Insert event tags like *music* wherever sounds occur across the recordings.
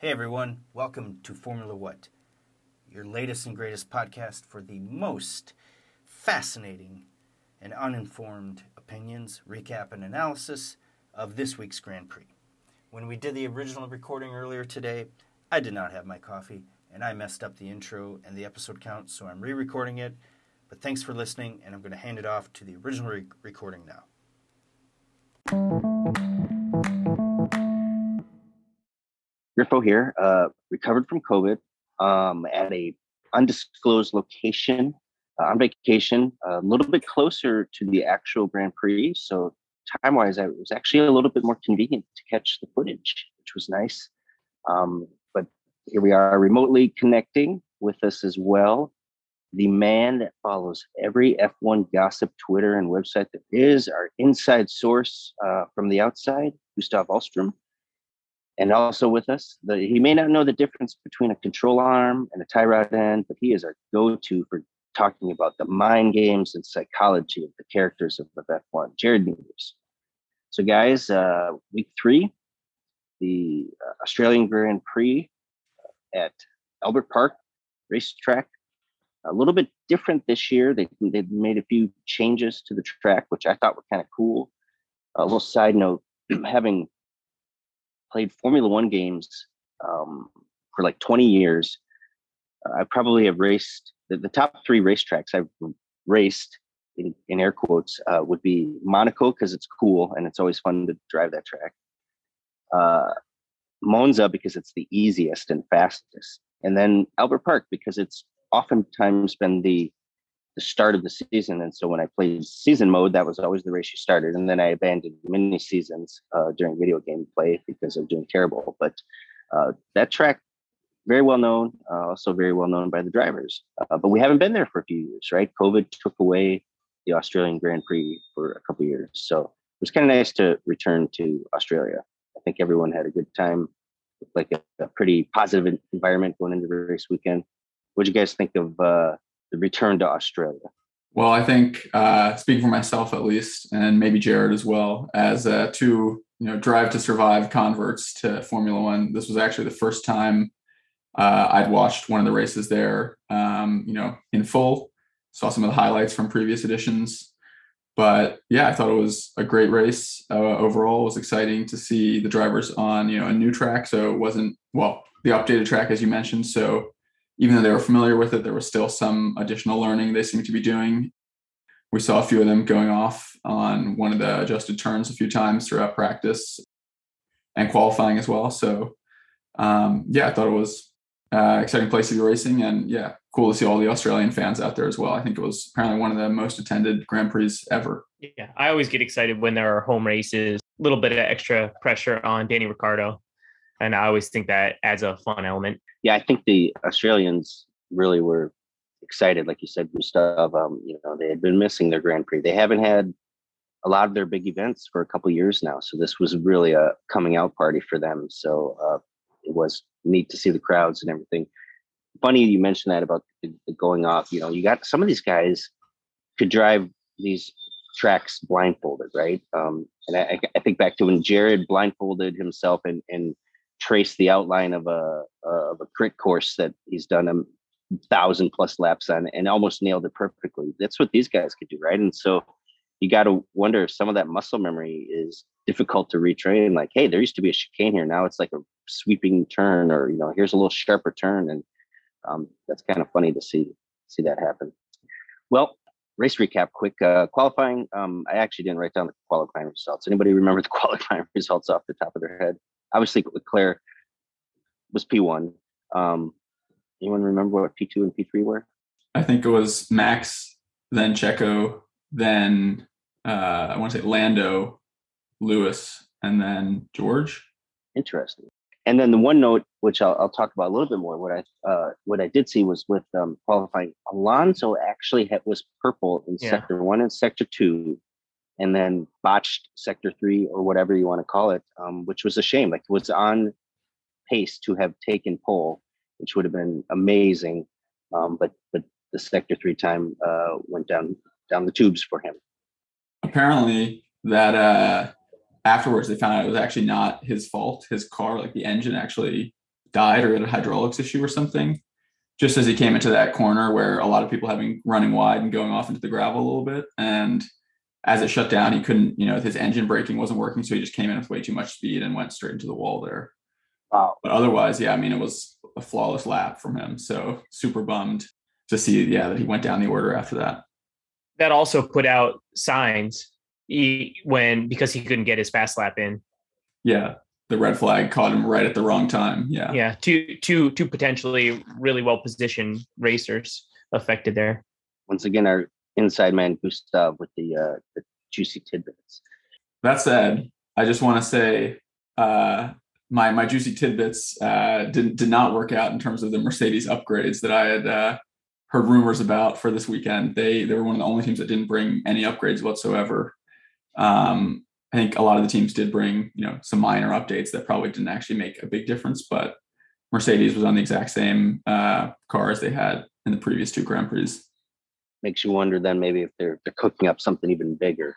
Hey everyone, welcome to Formula What, your latest and greatest podcast for the most fascinating and uninformed opinions, recap, and analysis of this week's Grand Prix. When we did the original recording earlier today, I did not have my coffee and I messed up the intro and the episode count, so I'm re recording it. But thanks for listening, and I'm going to hand it off to the original re- recording now. Griffo here, uh, recovered from COVID um, at a undisclosed location uh, on vacation, a little bit closer to the actual Grand Prix. So time wise, it was actually a little bit more convenient to catch the footage, which was nice. Um, but here we are remotely connecting with us as well. The man that follows every F1 gossip Twitter and website there is, our inside source uh, from the outside, Gustav Ahlstrom and also with us. The, he may not know the difference between a control arm and a tie rod end, but he is our go-to for talking about the mind games and psychology of the characters of the F1. Jared News. So, guys, uh, week three, the uh, Australian Grand Prix at Albert Park racetrack. A little bit different this year. They they made a few changes to the track, which I thought were kind of cool. A little side note: *clears throat* having played Formula One games um, for like 20 years. I probably have raced the, the top three racetracks I've raced in, in air quotes uh, would be Monaco because it's cool and it's always fun to drive that track. Uh, Monza because it's the easiest and fastest, and then Albert Park because it's oftentimes been the the start of the season. And so when I played season mode, that was always the race you started. And then I abandoned mini seasons uh, during video game play because of doing terrible. But uh, that track, very well known, uh, also very well known by the drivers. Uh, but we haven't been there for a few years, right? COVID took away the Australian Grand Prix for a couple years. So it was kind of nice to return to Australia. I think everyone had a good time, like a, a pretty positive environment going into race weekend. What do you guys think of uh, the return to Australia? Well, I think uh, speaking for myself at least, and maybe Jared as well, as uh, two you know drive to survive converts to Formula One, this was actually the first time uh, I'd watched one of the races there, um, you know, in full. Saw some of the highlights from previous editions, but yeah, I thought it was a great race uh, overall. It was exciting to see the drivers on you know a new track, so it wasn't well the updated track as you mentioned. So even though they were familiar with it, there was still some additional learning they seemed to be doing. We saw a few of them going off on one of the adjusted turns a few times throughout practice and qualifying as well. So, um, yeah, I thought it was uh, exciting place to be racing, and yeah, cool to see all the Australian fans out there as well. I think it was apparently one of the most attended Grand Prix ever. Yeah, I always get excited when there are home races. A little bit of extra pressure on Danny Ricciardo, and I always think that adds a fun element yeah, I think the Australians really were excited, like you said, Gustav. Um, you know, they had been missing their Grand Prix. They haven't had a lot of their big events for a couple years now, so this was really a coming out party for them. So uh, it was neat to see the crowds and everything. Funny you mentioned that about the, the going off. You know, you got some of these guys could drive these tracks blindfolded, right? Um, and I, I, think back to when Jared blindfolded himself and and trace the outline of a of a crit course that he's done a thousand plus laps on and almost nailed it perfectly. That's what these guys could do, right? And so you got to wonder if some of that muscle memory is difficult to retrain. Like, hey, there used to be a chicane here, now it's like a sweeping turn, or you know, here's a little sharper turn, and um, that's kind of funny to see see that happen. Well, race recap quick. Uh, qualifying, um, I actually didn't write down the qualifying results. Anybody remember the *laughs* qualifying results off the top of their head? Obviously Leclerc was P1. Um, anyone remember what P2 and P3 were? I think it was Max, then Checo, then uh, I want to say Lando, Lewis, and then George. Interesting. And then the one note, which I'll, I'll talk about a little bit more, what I uh, what I did see was with um, qualifying, Alonso actually had, was purple in yeah. sector one and sector two, and then botched sector three or whatever you want to call it, um, which was a shame. Like was on pace to have taken pole, which would have been amazing. Um, but but the sector three time uh, went down down the tubes for him. Apparently, that uh, afterwards they found out it was actually not his fault. His car, like the engine, actually died or had a hydraulics issue or something. Just as he came into that corner where a lot of people having running wide and going off into the gravel a little bit, and as it shut down, he couldn't, you know, his engine braking wasn't working, so he just came in with way too much speed and went straight into the wall there. Wow. But otherwise, yeah, I mean, it was a flawless lap from him. So super bummed to see, yeah, that he went down the order after that. That also put out Sainz he, when because he couldn't get his fast lap in. Yeah, the red flag caught him right at the wrong time. Yeah, yeah, two two two potentially really well positioned racers affected there. Once again, our inside man Gustav with the uh, the juicy tidbits. That said, I just want to say uh, my my juicy tidbits uh, did did not work out in terms of the Mercedes upgrades that I had uh, heard rumors about for this weekend. They they were one of the only teams that didn't bring any upgrades whatsoever. Um, I think a lot of the teams did bring you know some minor updates that probably didn't actually make a big difference, but Mercedes was on the exact same uh, car as they had in the previous two Grand Prix. Makes you wonder then maybe if they're they're cooking up something even bigger.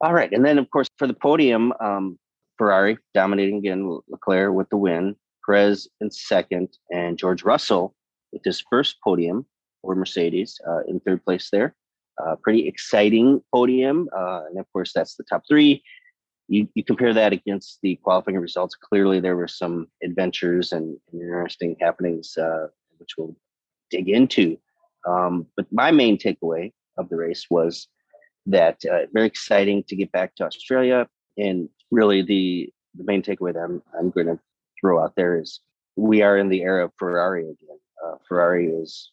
All right, and then of course for the podium, um, Ferrari dominating again, Leclerc with the win, Perez in second, and George Russell with his first podium for Mercedes uh, in third place there. Uh, pretty exciting podium. Uh, and of course, that's the top three. You, you compare that against the qualifying results. Clearly, there were some adventures and, and interesting happenings, uh, which we'll dig into. Um, but my main takeaway of the race was that uh, very exciting to get back to Australia. And really, the the main takeaway that I'm I'm going to throw out there is we are in the era of Ferrari again. Uh, Ferrari is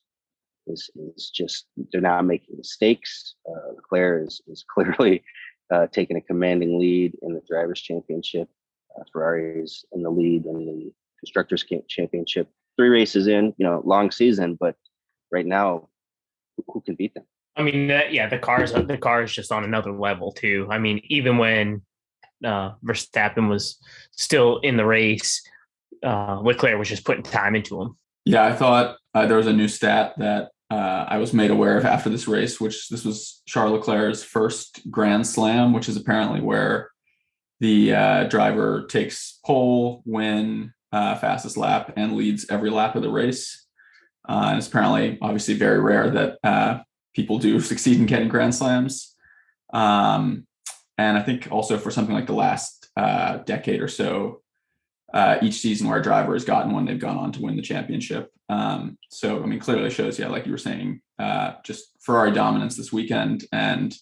is is just they're not making mistakes. Uh, Leclerc is is *laughs* clearly uh, taking a commanding lead in the drivers' championship. Uh, Ferrari is in the lead in the constructors' championship. Three races in, you know, long season, but right now, who, who can beat them? I mean, uh, yeah, the cars the car is just on another level too. I mean, even when uh, Verstappen was still in the race, uh, Leclerc was just putting time into him. Yeah, I thought uh, there was a new stat that uh, I was made aware of after this race, which this was Charles Leclerc's first Grand Slam, which is apparently where the uh, driver takes pole, win, uh, fastest lap, and leads every lap of the race. Uh, and it's apparently, obviously, very rare that uh, people do succeed in getting Grand Slams. Um, and I think also for something like the last uh, decade or so, uh, each season where a driver has gotten one, they've gone on to win the championship. Um, so, I mean, clearly shows, yeah, like you were saying, uh, just Ferrari dominance this weekend. And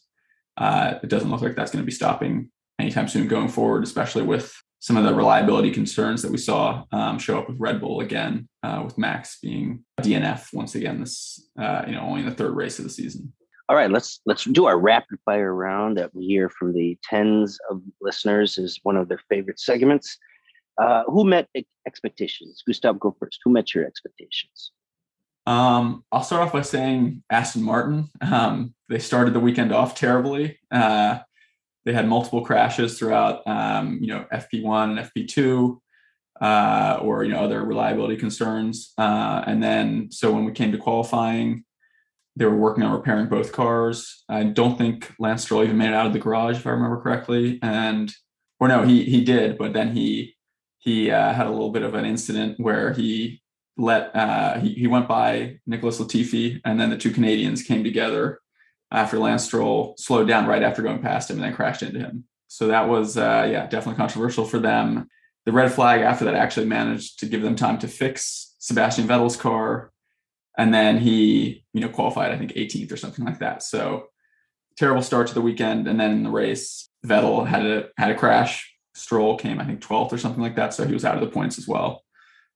uh, it doesn't look like that's going to be stopping anytime soon going forward, especially with some of the reliability concerns that we saw um, show up with Red Bull again, uh, with Max being DNF once again this, uh, you know, only in the third race of the season. All right, let's let's do our rapid fire round that we hear from the tens of listeners is one of their favorite segments. Uh, who met expectations? Gustav, go first. Who met your expectations? Um, I'll start off by saying Aston Martin. Um, they started the weekend off terribly. Uh, they had multiple crashes throughout, um, you know, FP1 and FP2, uh, or you know other reliability concerns. Uh, and then, so when we came to qualifying, they were working on repairing both cars. I don't think Lance Stroll even made it out of the garage, if I remember correctly. And or no, he he did, but then he he uh, had a little bit of an incident where he let uh, he, he went by Nicholas Latifi, and then the two Canadians came together after Lance Stroll slowed down right after going past him and then crashed into him. So that was uh, yeah definitely controversial for them. The red flag after that actually managed to give them time to fix Sebastian Vettel's car and then he you know qualified I think 18th or something like that. So terrible start to the weekend, and then in the race, Vettel had a had a crash. Stroll came I think 12th or something like that, so he was out of the points as well.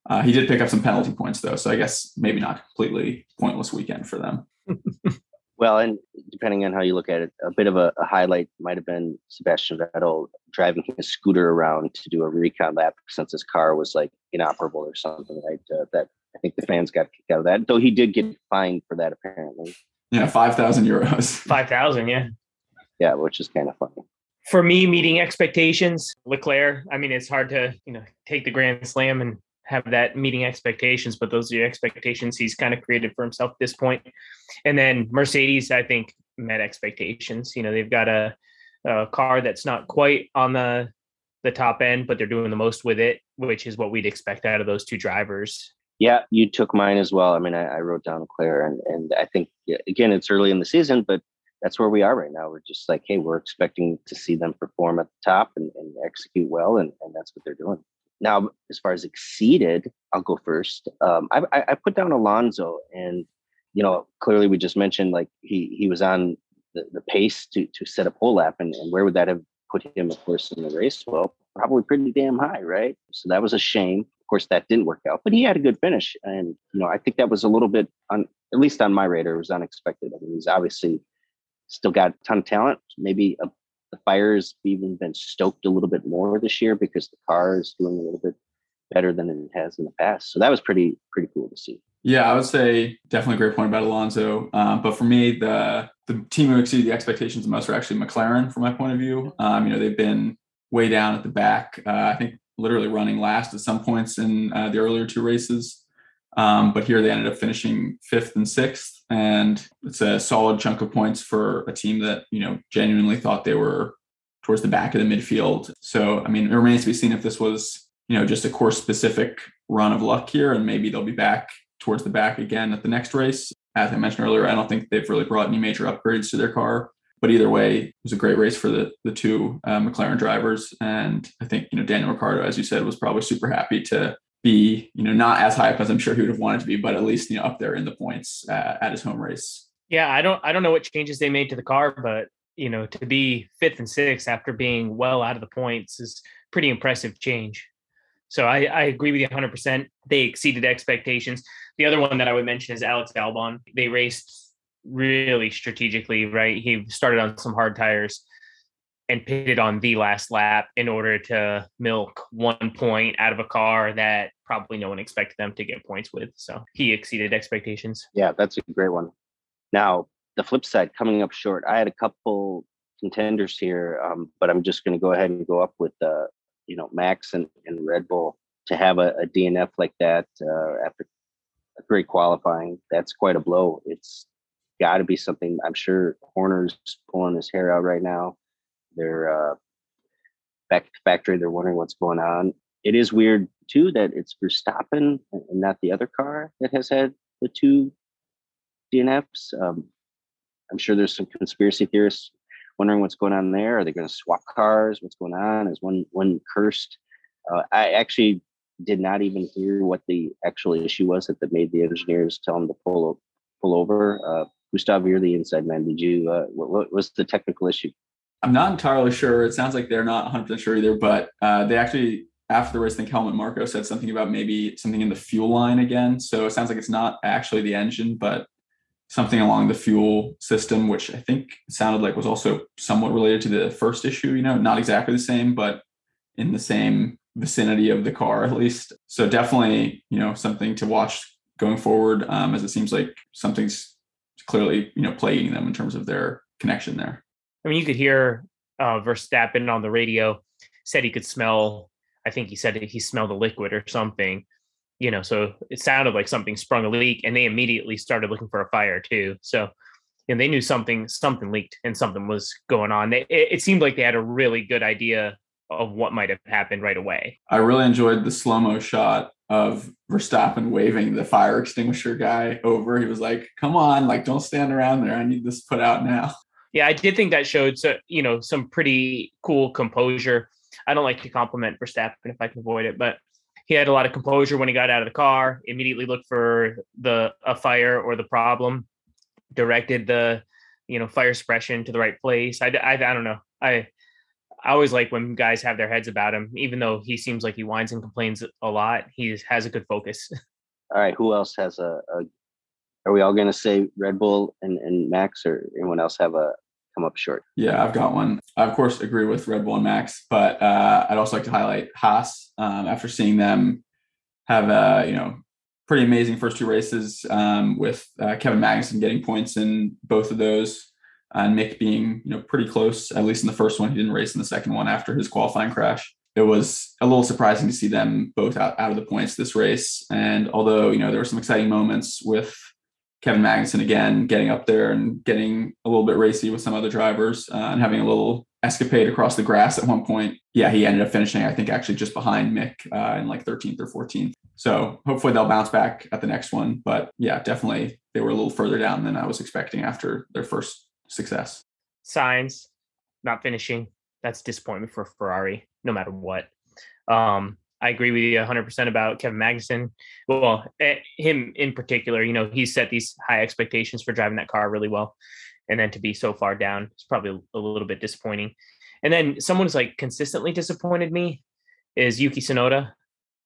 Uh, he did pick up some penalty points though, so I guess maybe not completely pointless weekend for them. *laughs* well, and depending on how you look at it, a bit of a, a highlight might have been Sebastian Vettel driving his scooter around to do a recon lap since his car was like inoperable or something, right? Uh, that I think the fans got kicked out of that, though he did get fined for that apparently. Yeah, five thousand euros. *laughs* Five thousand, yeah. Yeah, which is kind of funny. For me, meeting expectations, Leclerc. I mean, it's hard to you know take the Grand Slam and have that meeting expectations, but those are the expectations he's kind of created for himself at this point. And then Mercedes, I think, met expectations. You know, they've got a, a car that's not quite on the the top end, but they're doing the most with it, which is what we'd expect out of those two drivers. Yeah, you took mine as well. I mean, I, I wrote down Claire, and and I think again, it's early in the season, but that's where we are right now. We're just like, hey, we're expecting to see them perform at the top and, and execute well, and, and that's what they're doing. Now, as far as exceeded, I'll go first. Um, I, I put down Alonso, and you know, clearly we just mentioned like he he was on the, the pace to to set a pole lap, and, and where would that have put him, of course, in the race? Well, probably pretty damn high, right? So that was a shame. Of course, that didn't work out, but he had a good finish, and you know, I think that was a little bit on at least on my radar, was unexpected. I mean, he's obviously still got a ton of talent. Maybe a, the fire's even been stoked a little bit more this year because the car is doing a little bit better than it has in the past. So that was pretty pretty cool to see. Yeah, I would say definitely a great point about Alonso. Um, but for me, the the team who exceeded the expectations the most are actually McLaren, from my point of view. Um, you know, they've been way down at the back. Uh, I think literally running last at some points in uh, the earlier two races. Um, but here they ended up finishing fifth and sixth, and it's a solid chunk of points for a team that you know genuinely thought they were towards the back of the midfield. So I mean, it remains to be seen if this was you know just a course specific run of luck here, and maybe they'll be back towards the back again at the next race. As I mentioned earlier, I don't think they've really brought any major upgrades to their car. But either way, it was a great race for the the two uh, McLaren drivers, and I think you know Daniel Ricciardo, as you said, was probably super happy to be, you know, not as high up as I'm sure he would have wanted to be, but at least, you know, up there in the points uh, at his home race. Yeah, I don't, I don't know what changes they made to the car, but you know, to be fifth and sixth after being well out of the points is pretty impressive change. So I, I agree with you 100%. They exceeded expectations. The other one that I would mention is Alex Albon. They raced really strategically, right? He started on some hard tires and pitted on the last lap in order to milk one point out of a car that probably no one expected them to get points with. So he exceeded expectations. Yeah, that's a great one. Now, the flip side coming up short, I had a couple contenders here, um, but I'm just going to go ahead and go up with, uh, you know, Max and, and Red Bull to have a, a DNF like that uh, after a great qualifying. That's quite a blow. It's got to be something. I'm sure Horner's pulling his hair out right now they're uh, back to the factory. They're wondering what's going on. It is weird too that it's Verstappen and not the other car that has had the two DNFs. Um, I'm sure there's some conspiracy theorists wondering what's going on there. Are they going to swap cars? What's going on? Is one one cursed? Uh, I actually did not even hear what the actual issue was that, that made the engineers tell them to pull pull over. Uh, Gustav, you're the inside man. Did you? Uh, what, what was the technical issue? I'm not entirely sure. It sounds like they're not 100% sure either, but uh, they actually, after the race, I think Helmut Marko said something about maybe something in the fuel line again. So it sounds like it's not actually the engine, but something along the fuel system, which I think sounded like was also somewhat related to the first issue, you know, not exactly the same, but in the same vicinity of the car at least. So definitely, you know, something to watch going forward, um, as it seems like something's clearly, you know, plaguing them in terms of their connection there. I mean, you could hear uh, Verstappen on the radio said he could smell. I think he said he smelled a liquid or something. You know, so it sounded like something sprung a leak, and they immediately started looking for a fire too. So, and they knew something something leaked and something was going on. It, it seemed like they had a really good idea of what might have happened right away. I really enjoyed the slow mo shot of Verstappen waving the fire extinguisher guy over. He was like, "Come on, like don't stand around there. I need this put out now." Yeah, I did think that showed so you know some pretty cool composure. I don't like to compliment Verstappen if I can avoid it, but he had a lot of composure when he got out of the car. Immediately looked for the a fire or the problem, directed the you know fire suppression to the right place. I, I, I don't know. I I always like when guys have their heads about him, even though he seems like he whines and complains a lot. He has a good focus. *laughs* All right, who else has a, a are we all going to say Red Bull and, and Max, or anyone else have a come up short? Yeah, I've got one. I of course agree with Red Bull and Max, but uh, I'd also like to highlight Haas um, after seeing them have a you know pretty amazing first two races um, with uh, Kevin Magnussen getting points in both of those, and Mick being you know pretty close at least in the first one. He didn't race in the second one after his qualifying crash. It was a little surprising to see them both out, out of the points this race. And although, you know, there were some exciting moments with Kevin Magnussen again getting up there and getting a little bit racy with some other drivers uh, and having a little escapade across the grass at one point. Yeah, he ended up finishing, I think, actually just behind Mick uh, in like 13th or 14th. So hopefully they'll bounce back at the next one. But yeah, definitely they were a little further down than I was expecting after their first success. Sainz, not finishing. That's disappointment for Ferrari, no matter what. Um, I agree with you 100% about Kevin Magnussen. Well, eh, him in particular, you know, he set these high expectations for driving that car really well. And then to be so far down, it's probably a little bit disappointing. And then someone who's like consistently disappointed me is Yuki Tsunoda.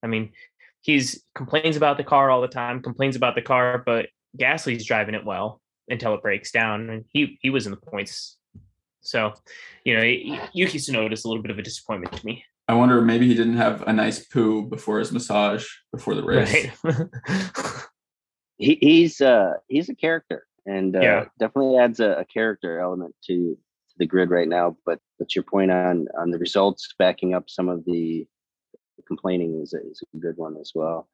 I mean, he's complains about the car all the time, complains about the car, but Gasly's driving it well until it breaks down. And he he was in the points. So, you know, Yuki Tsunoda is a little bit of a disappointment to me. I wonder maybe he didn't have a nice poo before his massage before the race. Right. *laughs* he, he's uh he's a character and uh, yeah. definitely adds a, a, character element to, to the grid right now. But but your point on on the results backing up some of the complaining is a, is a good one as well.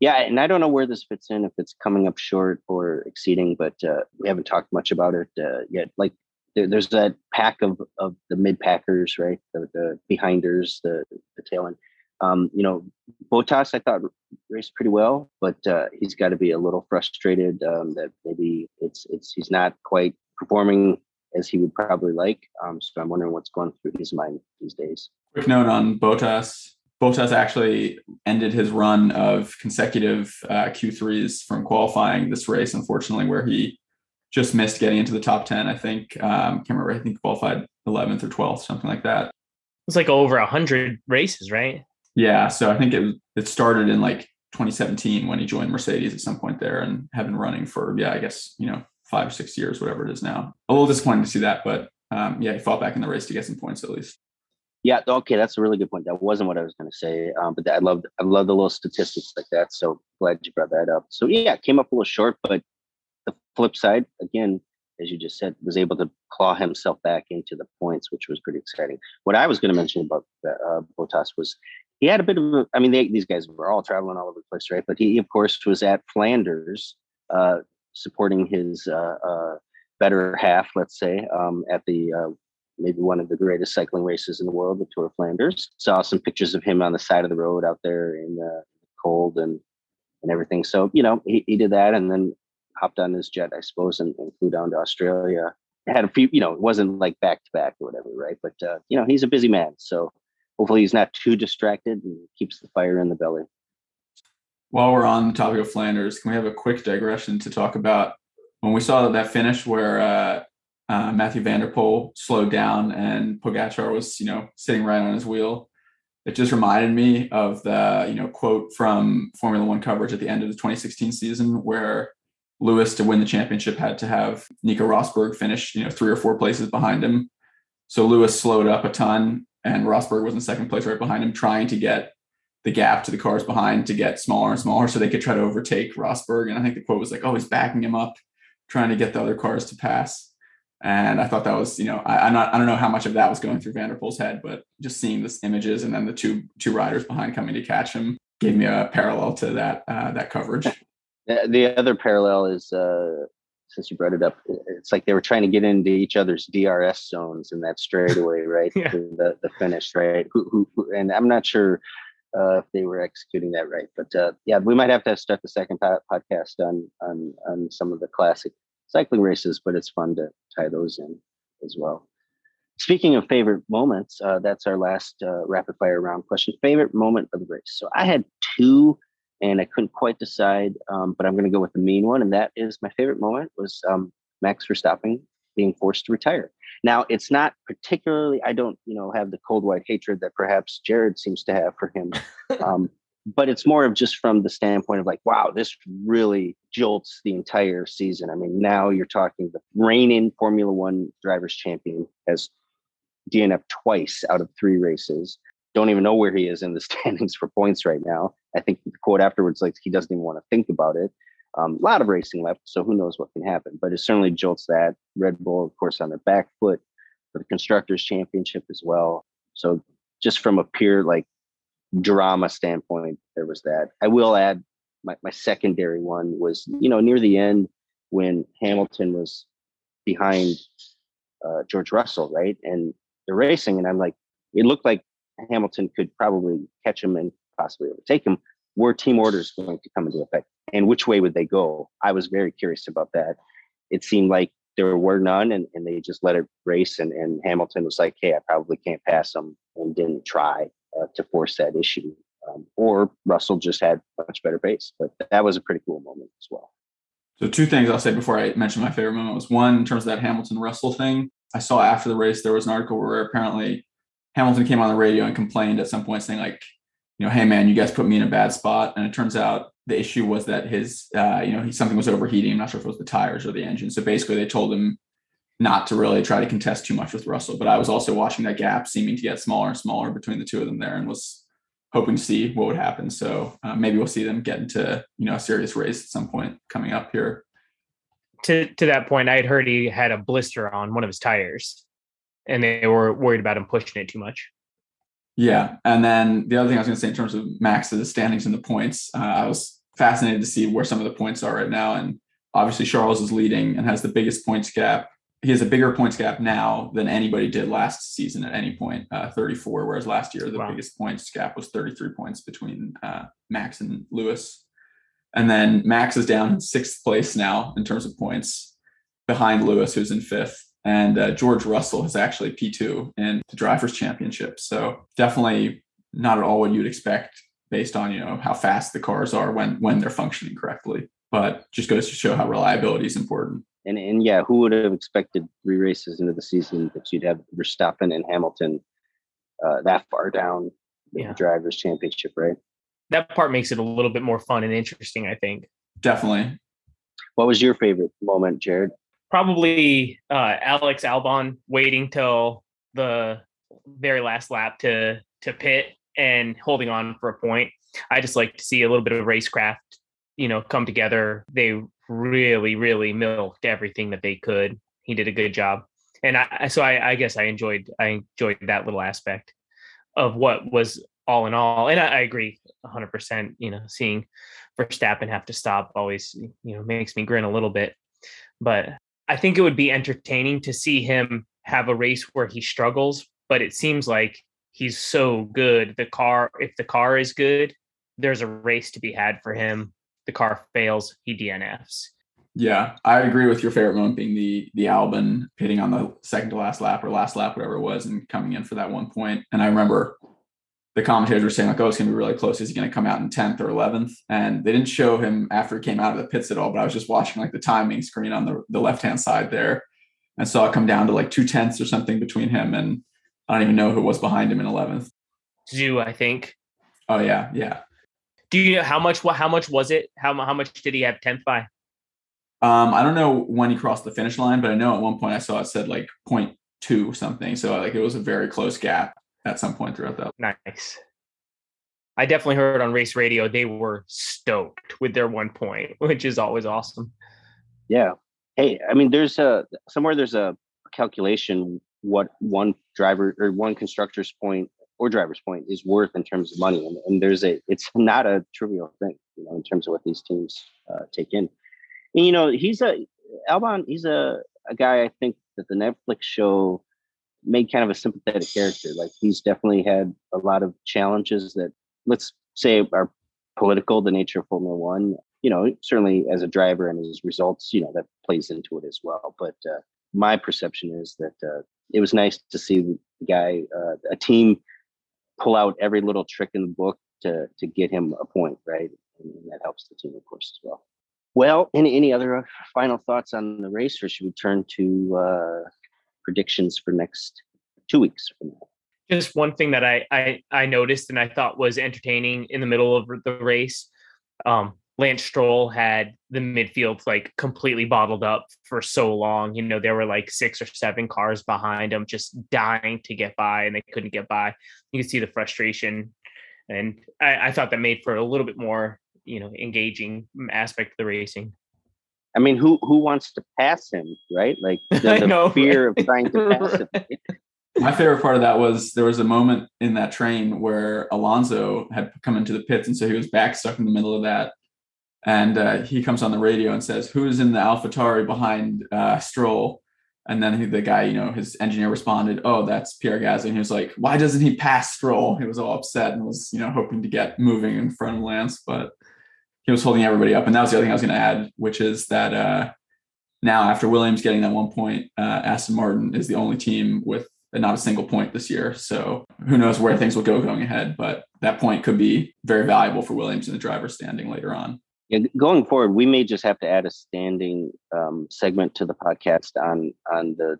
Yeah, and I don't know where this fits in if it's coming up short or exceeding, but uh, we haven't talked much about it uh, yet. Like there, there's that pack of of the mid packers, right? The, the behinders, the the tail end. Um, you know, Bottas I thought raced pretty well, but uh, he's got to be a little frustrated um, that maybe it's it's he's not quite performing as he would probably like. Um, so I'm wondering what's going through his mind these days. Quick note on Bottas. Bottas actually ended his run of consecutive uh, Q3s from qualifying this race, unfortunately, where he just missed getting into the top 10. I think, um, can't remember, I think qualified 11th or 12th, something like that. It's like over 100 races, right? Yeah. So I think it, it started in like 2017 when he joined Mercedes at some point there and have been running for, yeah, I guess, you know, five or six years, whatever it is now. A little disappointing to see that, but um, yeah, he fought back in the race to get some points at least. Yeah, okay, that's a really good point. That wasn't what I was going to say, um, but I love I love the little statistics like that. So glad you brought that up. So yeah, came up a little short, but the flip side, again, as you just said, was able to claw himself back into the points, which was pretty exciting. What I was going to mention about uh, Bottas was he had a bit of a, I mean, they, these guys were all traveling all over the place, right? But he, of course, was at Flanders uh, supporting his uh, uh better half, let's say, um, at the uh, maybe one of the greatest cycling races in the world, the Tour of Flanders. Saw some pictures of him on the side of the road out there in the cold and and everything. So you know, he, he did that, and then hopped on his jet, I suppose, and, and flew down to Australia. Had a few, you know, it wasn't like back to back or whatever, right? But uh, you know, he's a busy man, so hopefully he's not too distracted and keeps the fire in the belly. While we're on the topic of Flanders, can we have a quick digression to talk about when we saw that finish where uh, uh, Mathieu van der Poel slowed down and Pogacar was, you know, sitting right on his wheel? It just reminded me of the, you know, quote from Formula One coverage at the end of the 2016 season where Lewis to win the championship had to have Nico Rosberg finish, you know, three or four places behind him. So Lewis slowed up a ton, and Rosberg was in second place right behind him, trying to get the gap to the cars behind to get smaller and smaller so they could try to overtake Rosberg. And I think the quote was like, "Oh, he's backing him up, trying to get the other cars to pass." And I thought that was, you know, I, am not, I don't know how much of that was going through van der Poel's head, but just seeing this images and then the two two riders behind coming to catch him gave me a parallel to that uh, that coverage. The other parallel is uh, since you brought it up, it's like they were trying to get into each other's DRS zones in that straightaway, *laughs* right? yeah. The the finish, right? Who, who, who, and I'm not sure uh, if they were executing that right, but uh, yeah, we might have to start the second po- podcast on on on some of the classic cycling races, but it's fun to tie those in as well. Speaking of favorite moments, uh, that's our last uh, rapid fire round question. Favorite moment of the race. So I had two and I couldn't quite decide, um, but I'm going to go with the mean one, and that is my favorite moment was um, Max Verstappen being forced to retire. Now, it's not particularly, I don't, you know, have the cold white hatred that perhaps Jared seems to have for him, *laughs* um, but it's more of just from the standpoint of like, wow, this really jolts the entire season. I mean, now you're talking the reigning Formula One drivers champion has DNF twice out of three races don't even know where he is in the *laughs* standings for points right now. I think the quote afterwards, like he doesn't even want to think about it. Um, a lot of racing left, so who knows what can happen. But it certainly jolts that. Red Bull, of course, on their back foot for the constructors championship as well. So just from a pure like drama standpoint, there was that. I will add my, my secondary one was, you know, near the end, when Hamilton was behind uh, George Russell, right? And they're racing, and I'm like, it looked like Hamilton could probably catch him and possibly overtake him. Were team orders going to come into effect, and which way would they go? I was very curious about that. It seemed like there were none, and, and they just let it race. And, and Hamilton was like, "Hey, I probably can't pass them," and didn't try uh, to force that issue. Um, or Russell just had much better pace, but that was a pretty cool moment as well. So two things I'll say before I mention my favorite moment was one in terms of that Hamilton Russell thing. I saw after the race there was an article where apparently Hamilton came on the radio and complained at some point saying like, you know, hey man, you guys put me in a bad spot. And it turns out the issue was that his, uh, you know, he, something was overheating. I'm not sure if it was the tires or the engine. So basically, they told him not to really try to contest too much with Russell. But I was also watching that gap seeming to get smaller and smaller between the two of them there, and was hoping to see what would happen. So uh, maybe we'll see them get into you know a serious race at some point coming up here. To to that point, I had heard he had a blister on one of his tires, and they were worried about him pushing it too much. Yeah, and then the other thing I was going to say in terms of Max's standings and the points, uh, I was fascinated to see where some of the points are right now. And obviously, Charles is leading and has the biggest points gap. He has a bigger points gap now than anybody did last season at any point, uh, 34. Whereas last year, the wow. biggest points gap was 33 points between uh, Max and Lewis. And then Max is down in sixth place now in terms of points behind Lewis, who's in fifth and uh, George Russell is actually P2 in the Drivers' Championship. So definitely not at all what you'd expect based on you know how fast the cars are when when they're functioning correctly. But just goes to show how reliability is important. And and yeah, who would have expected three races into the season that you'd have Verstappen and Hamilton uh, that far down the yeah. Drivers' Championship, right? That part makes it a little bit more fun and interesting, I think. Definitely. What was your favorite moment, Jared? Probably uh, Alex Albon waiting till the very last lap to to pit and holding on for a point. I just like to see a little bit of racecraft, you know, come together. They really, really milked everything that they could. He did a good job, and I so I, I guess I enjoyed I enjoyed that little aspect of what was all in all. And I, I agree 100. percent You know, seeing Verstappen have to stop always you know makes me grin a little bit, but I think it would be entertaining to see him have a race where he struggles, but it seems like he's so good. The car, if the car is good, there's a race to be had for him. The car fails, he DNFs. Yeah, I agree with your favorite moment being the the Albon hitting on the second to last lap or last lap, whatever it was, and coming in for that one point. And I remember the commentators were saying like, "Oh, it's going to be really close. Is he going to come out in tenth or 11th? And they didn't show him after he came out of the pits at all. But I was just watching like the timing screen on the, the left hand side there, and saw it come down to like two tenths or something between him and I don't even know who was behind him in 11th. Zhou, I think. Oh yeah, yeah. Do you know how much? What? How much was it? How how much did he have tenth by? Um, I don't know when he crossed the finish line, but I know at one point I saw it said like 0.2 something. So like it was a very close gap at some point throughout that. Nice. I definitely heard on race radio they were stoked with their one point, *laughs* which is always awesome. Yeah. Hey, I mean, there's a somewhere there's a calculation what one driver or one constructor's point or driver's point is worth in terms of money, and, and there's a it's *laughs* not a trivial thing, you know, in terms of what these teams uh, take in. And you know, he's a Albon. He's a a guy I think that the Netflix show made kind of a sympathetic character. Like he's definitely had a lot of challenges that let's say are political, the nature of Formula One. You know, certainly as a driver and his results, you know, that plays into it as well. But uh, my perception is that uh, it was nice to see the guy, uh, a team, pull out every little trick in the book to to get him a point, right? And, that helps the team, of course, as well. Well, any any other final thoughts on the race, or should we turn to uh, predictions for next two weeks from now. Just one thing that I, I I noticed and I thought was entertaining in the middle of the race. Um, Lance Stroll had the midfield like completely bottled up for so long. You know, there were like six or seven cars behind him just dying to get by and they couldn't get by. You can see the frustration. And I, I thought that made for a little bit more, you know, engaging aspect of the racing. I mean, who who wants to pass him, right? Like *laughs* the, the fear of trying to pass him. *laughs* My favorite part of that was there was a moment in that train where Alonso had come into the pits, and so he was back stuck in the middle of that and uh, he comes on the radio and says, "Who's in the AlphaTauri behind uh, Stroll?" And then he, the guy, you know, his engineer responded, "Oh, that's Pierre Gasly." And he was like, "Why doesn't he pass Stroll?" He was all upset and was, you know, hoping to get moving in front of Lance, but he was holding everybody up. And that was the other thing I was going to add, which is that uh, now after Williams getting that one point, uh, Aston Martin is the only team with not a single point this year. So who knows where things will go going ahead, but that point could be very valuable for Williams in the driver's standing later on. Yeah, going forward, we may just have to add a standing um, segment to the podcast on on the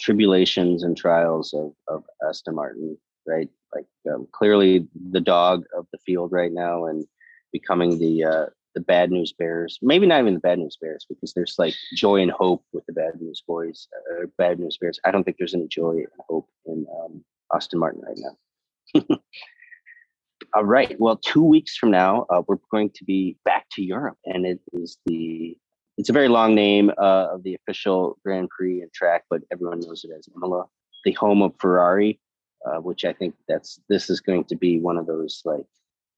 tribulations and trials of, of Aston Martin, right? Like um, clearly the dog of the field right now, and becoming the uh, the bad news bears. Maybe not even the bad news bears, because there's like joy and hope with the bad news boys or bad news bears. I don't think there's any joy and hope in um, Aston Martin right now. *laughs* All right. Well, two weeks from now, uh, we're going to be back to Europe, and it is the it's a very long name uh, of the official Grand Prix and track, but everyone knows it as Imola, the home of Ferrari, uh, which I think that's this is going to be one of those like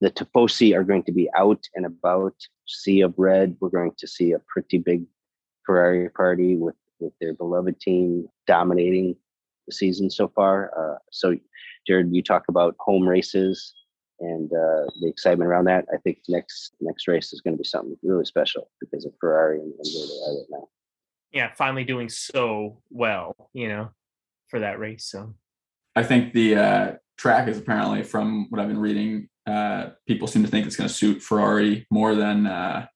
the Tifosi are going to be out and about, sea of red. We're going to see a pretty big Ferrari party with with their beloved team dominating the season so far. Uh, so, Jared, you talk about home races and uh, the excitement around that. I think next next race is going to be something really special because of Ferrari and, and where they are right now. Yeah, finally doing so well, you know, for that race. So, I think the uh, track is apparently, from what I've been reading, uh, people seem to think it's going to suit Ferrari more than uh,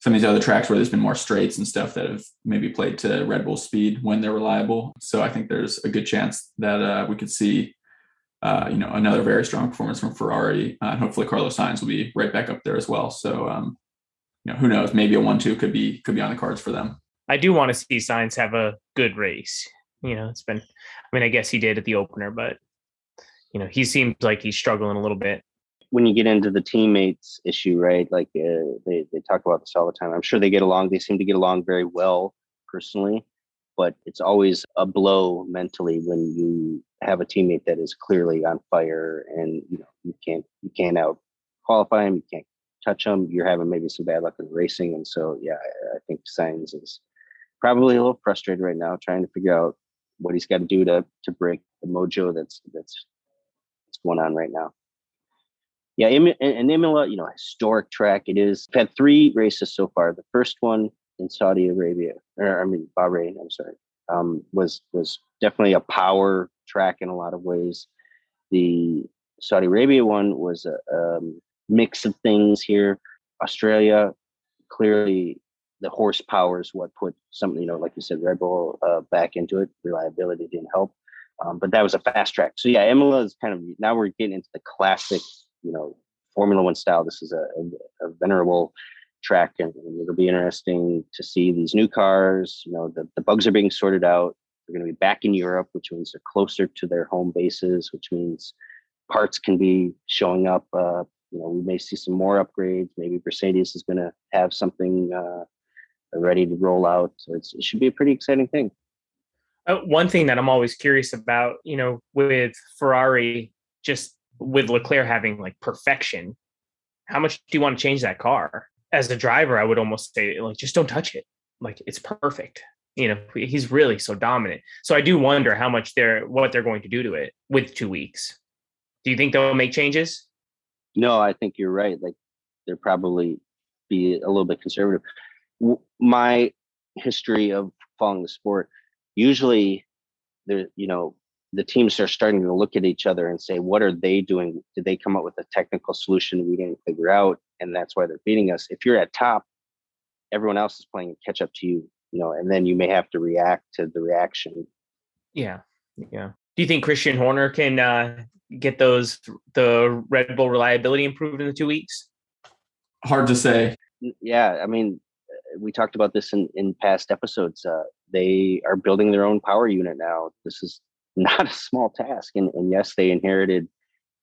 some of these other tracks where there's been more straights and stuff that have maybe played to Red Bull speed when they're reliable. So I think there's a good chance that uh, we could see, uh, you know, another very strong performance from Ferrari, uh, and hopefully Carlos Sainz will be right back up there as well. So, um, you know, who knows? Maybe a one-two could be could be on the cards for them. I do want to see Sainz have a good race. You know, it's been. I mean, I guess he did at the opener, but you know, he seems like he's struggling a little bit when you get into the teammates issue, right? Like uh, they they talk about this all the time. I'm sure they get along. They seem to get along very well personally, but it's always a blow mentally when you have a teammate that is clearly on fire and you know you can't you can't out qualify him. You can't touch him. You're having maybe some bad luck in racing, and so yeah, I, I think Sainz is probably a little frustrated right now, trying to figure out what he's got to do to to break the mojo that's that's that's going on right now yeah, and Imola, you know, historic track. It is. We've had three races so far. The first one in Saudi Arabia, or I mean Bahrain. I'm sorry, um, was was definitely a power track in a lot of ways. The Saudi Arabia one was a um, mix of things here. Australia, clearly, the horsepower is what put something, you know, like you said, Red Bull uh, back into it. Reliability didn't help, um, but that was a fast track. So yeah, Imola is kind of now we're getting into the classic you know Formula One style. This is a, a, a venerable track, and, and, it'll be interesting to see these new cars. You know, the, the bugs are being sorted out. They're going to be back in Europe, which means they're closer to their home bases, which means parts can be showing up. Uh, you know, we may see some more upgrades. Maybe Mercedes is going to have something uh, ready to roll out. So it should be a pretty exciting thing. Uh, one thing that I'm always curious about, you know, with Ferrari, just with Leclerc having like perfection, how much do you want to change that car? As a driver, I would almost say like just don't touch it. Like it's perfect. You know, he's really so dominant. So I do wonder how much they're what they're going to do to it with two weeks. Do you think they'll make changes? No, I think you're right. Like they're probably be a little bit conservative. My history of following the sport, usually there, you know, the teams are starting to look at each other and say, what are they doing? Did they come up with a technical solution we didn't figure out? And that's why they're beating us. If you're at top, everyone else is playing catch up to you, you know, and then you may have to react to the reaction. Yeah. Yeah. Do you think Christian Horner can uh, get those, the Red Bull reliability improved in the two weeks? Hard to say. Yeah. I mean, we talked about this in, in past episodes. Uh, they are building their own power unit now. This is not a small task. And, and yes, they inherited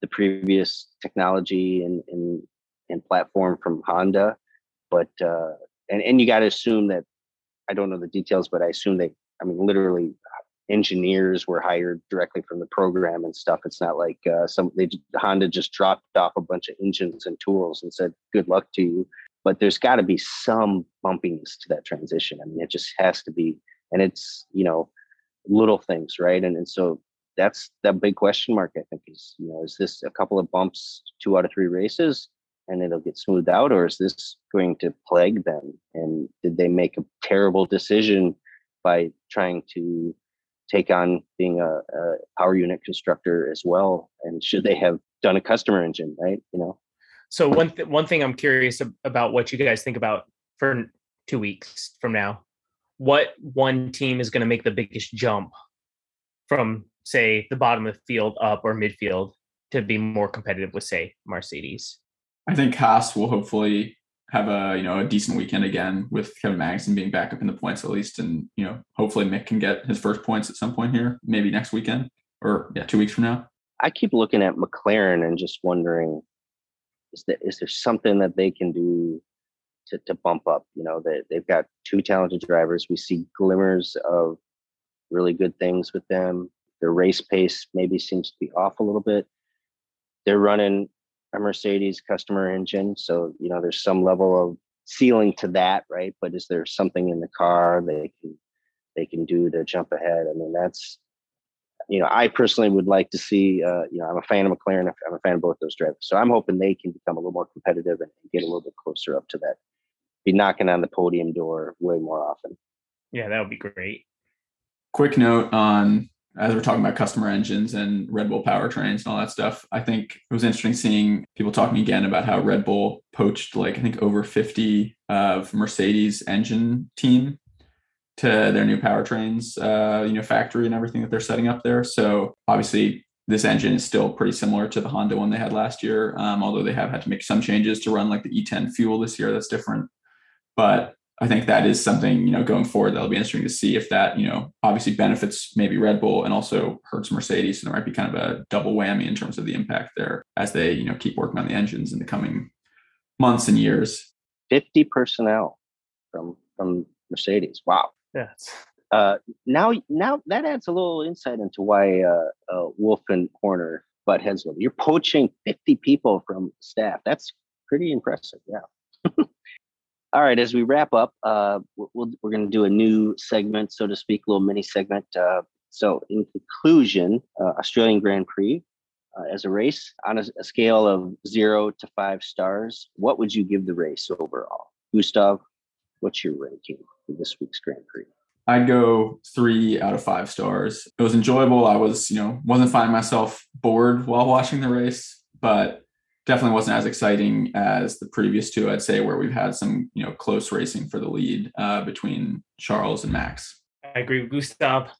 the previous technology and, and, and platform from Honda, but uh, and and you got to assume that I don't know the details, but I assume they, I mean, literally engineers were hired directly from the program and stuff. It's not like uh, some they Honda just dropped off a bunch of engines and tools and said, "Good luck to you." but there's got to be some bumpiness to that transition. I mean, it just has to be, and it's you know little things, right? And and so that's that big question mark. I think is you know is this a couple of bumps, two out of three races, and it'll get smoothed out, or is this going to plague them? And did they make a terrible decision by trying to take on being a, a power unit constructor as well? And should they have done a customer engine, right? You know. So one th- one thing I'm curious about what you guys think about for two weeks from now. What one team is going to make the biggest jump from say the bottom of the field up or midfield to be more competitive with say Mercedes? I think Haas will hopefully have a you know a decent weekend again with Kevin Magnussen being back up in the points at least, and you know hopefully Mick can get his first points at some point here, maybe next weekend or yeah two weeks from now. I keep looking at McLaren and just wondering is there is there something that they can do to, to bump up? You know, they, they've got two talented drivers. We see glimmers of really good things with them. Their race pace maybe seems to be off a little bit. They're running a Mercedes customer engine, so you know there's some level of ceiling to that, right? But is there something in the car they can they can do to jump ahead? I mean, that's you know, I personally would like to see, uh, you know, I'm a fan of McLaren. I'm a fan of both those drivers. So I'm hoping they can become a little more competitive and get a little bit closer up to that, be knocking on the podium door way more often. Yeah, that would be great. Quick note on as we're talking about customer engines and Red Bull powertrains and all that stuff. I think it was interesting seeing people talking again about how Red Bull poached like I think over 50 of Mercedes engine team to their new powertrains, uh, you know, factory and everything that they're setting up there. So obviously, this engine is still pretty similar to the Honda one they had last year, um, although they have had to make some changes to run like the E10 fuel this year. That's different, but I think that is something you know going forward that'll be interesting to see if that you know obviously benefits maybe Red Bull and also hurts Mercedes. So there might be kind of a double whammy in terms of the impact there as they you know keep working on the engines in the coming months and years. Fifty personnel from from Mercedes. Wow. Yes. Uh, now, now that adds a little insight into why uh, uh, Wolff and Horner butt heads with. You're poaching 50 people from staff. That's pretty impressive. Yeah. All right. As we wrap up, uh, we'll, we're going to do a new segment, so to speak, a little mini segment. Uh, so, in conclusion, uh, Australian Grand Prix uh, as a race on a, a scale of zero to five stars, what would you give the race overall? Gustav, what's your ranking? for this week's Grand Prix? I'd go three out of five stars. It was enjoyable. I was, you know, wasn't finding myself bored while watching the race, but definitely wasn't as exciting as the previous two. I'd say where we've had some, you know, close racing for the lead uh, between Charles and Max. I agree with Gustav.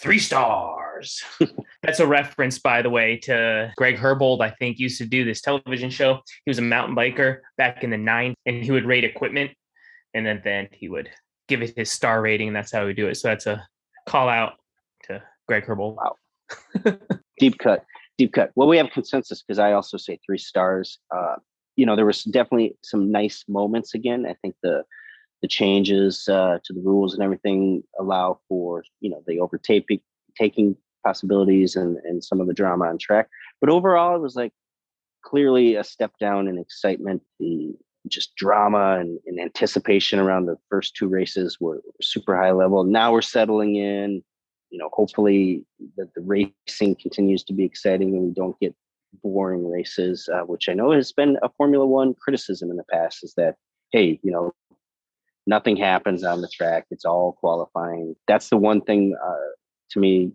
Three stars. *laughs* That's a reference, by the way, to Greg Herbold. I think used to do this television show. He was a mountain biker back in the '90s, and he would rate equipment and then, then he would give it his star rating, and that's how we do it. So that's a call out to Greg Herbold. Wow. *laughs* deep cut, deep cut. Well, we have consensus because I also say three stars. Uh, you know, there was definitely some nice moments again. I think the the changes uh, to the rules and everything allow for you know the overtaking taking possibilities and and some of the drama on track. But overall, it was like clearly a step down in excitement. The just drama and, and, anticipation around the first two races were, were, super high level. Now we're settling in. You know, hopefully that the racing continues to be exciting and we don't get boring races, uh, which I know has been a Formula One criticism in the past. Is that hey, you know, nothing happens on the track; it's all qualifying. That's the one thing uh, to me.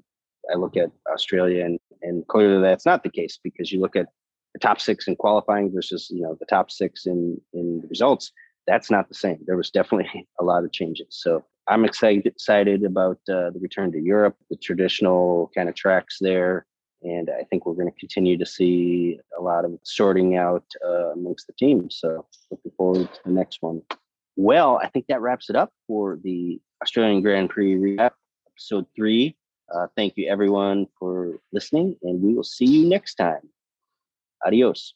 I look at Australia and and clearly that's not the case because you look at the top six in qualifying versus you know the top six in in the results that's not the same there was definitely *laughs* a lot of changes so i'm excited excited about uh, the return to europe the traditional kind of tracks there and i think we're going to continue to see a lot of sorting out uh, amongst the teams so looking forward to the next one. Well i think that wraps it up for the australian grand prix recap episode three. Uh, thank you everyone for listening and we will see you next time. Adiós.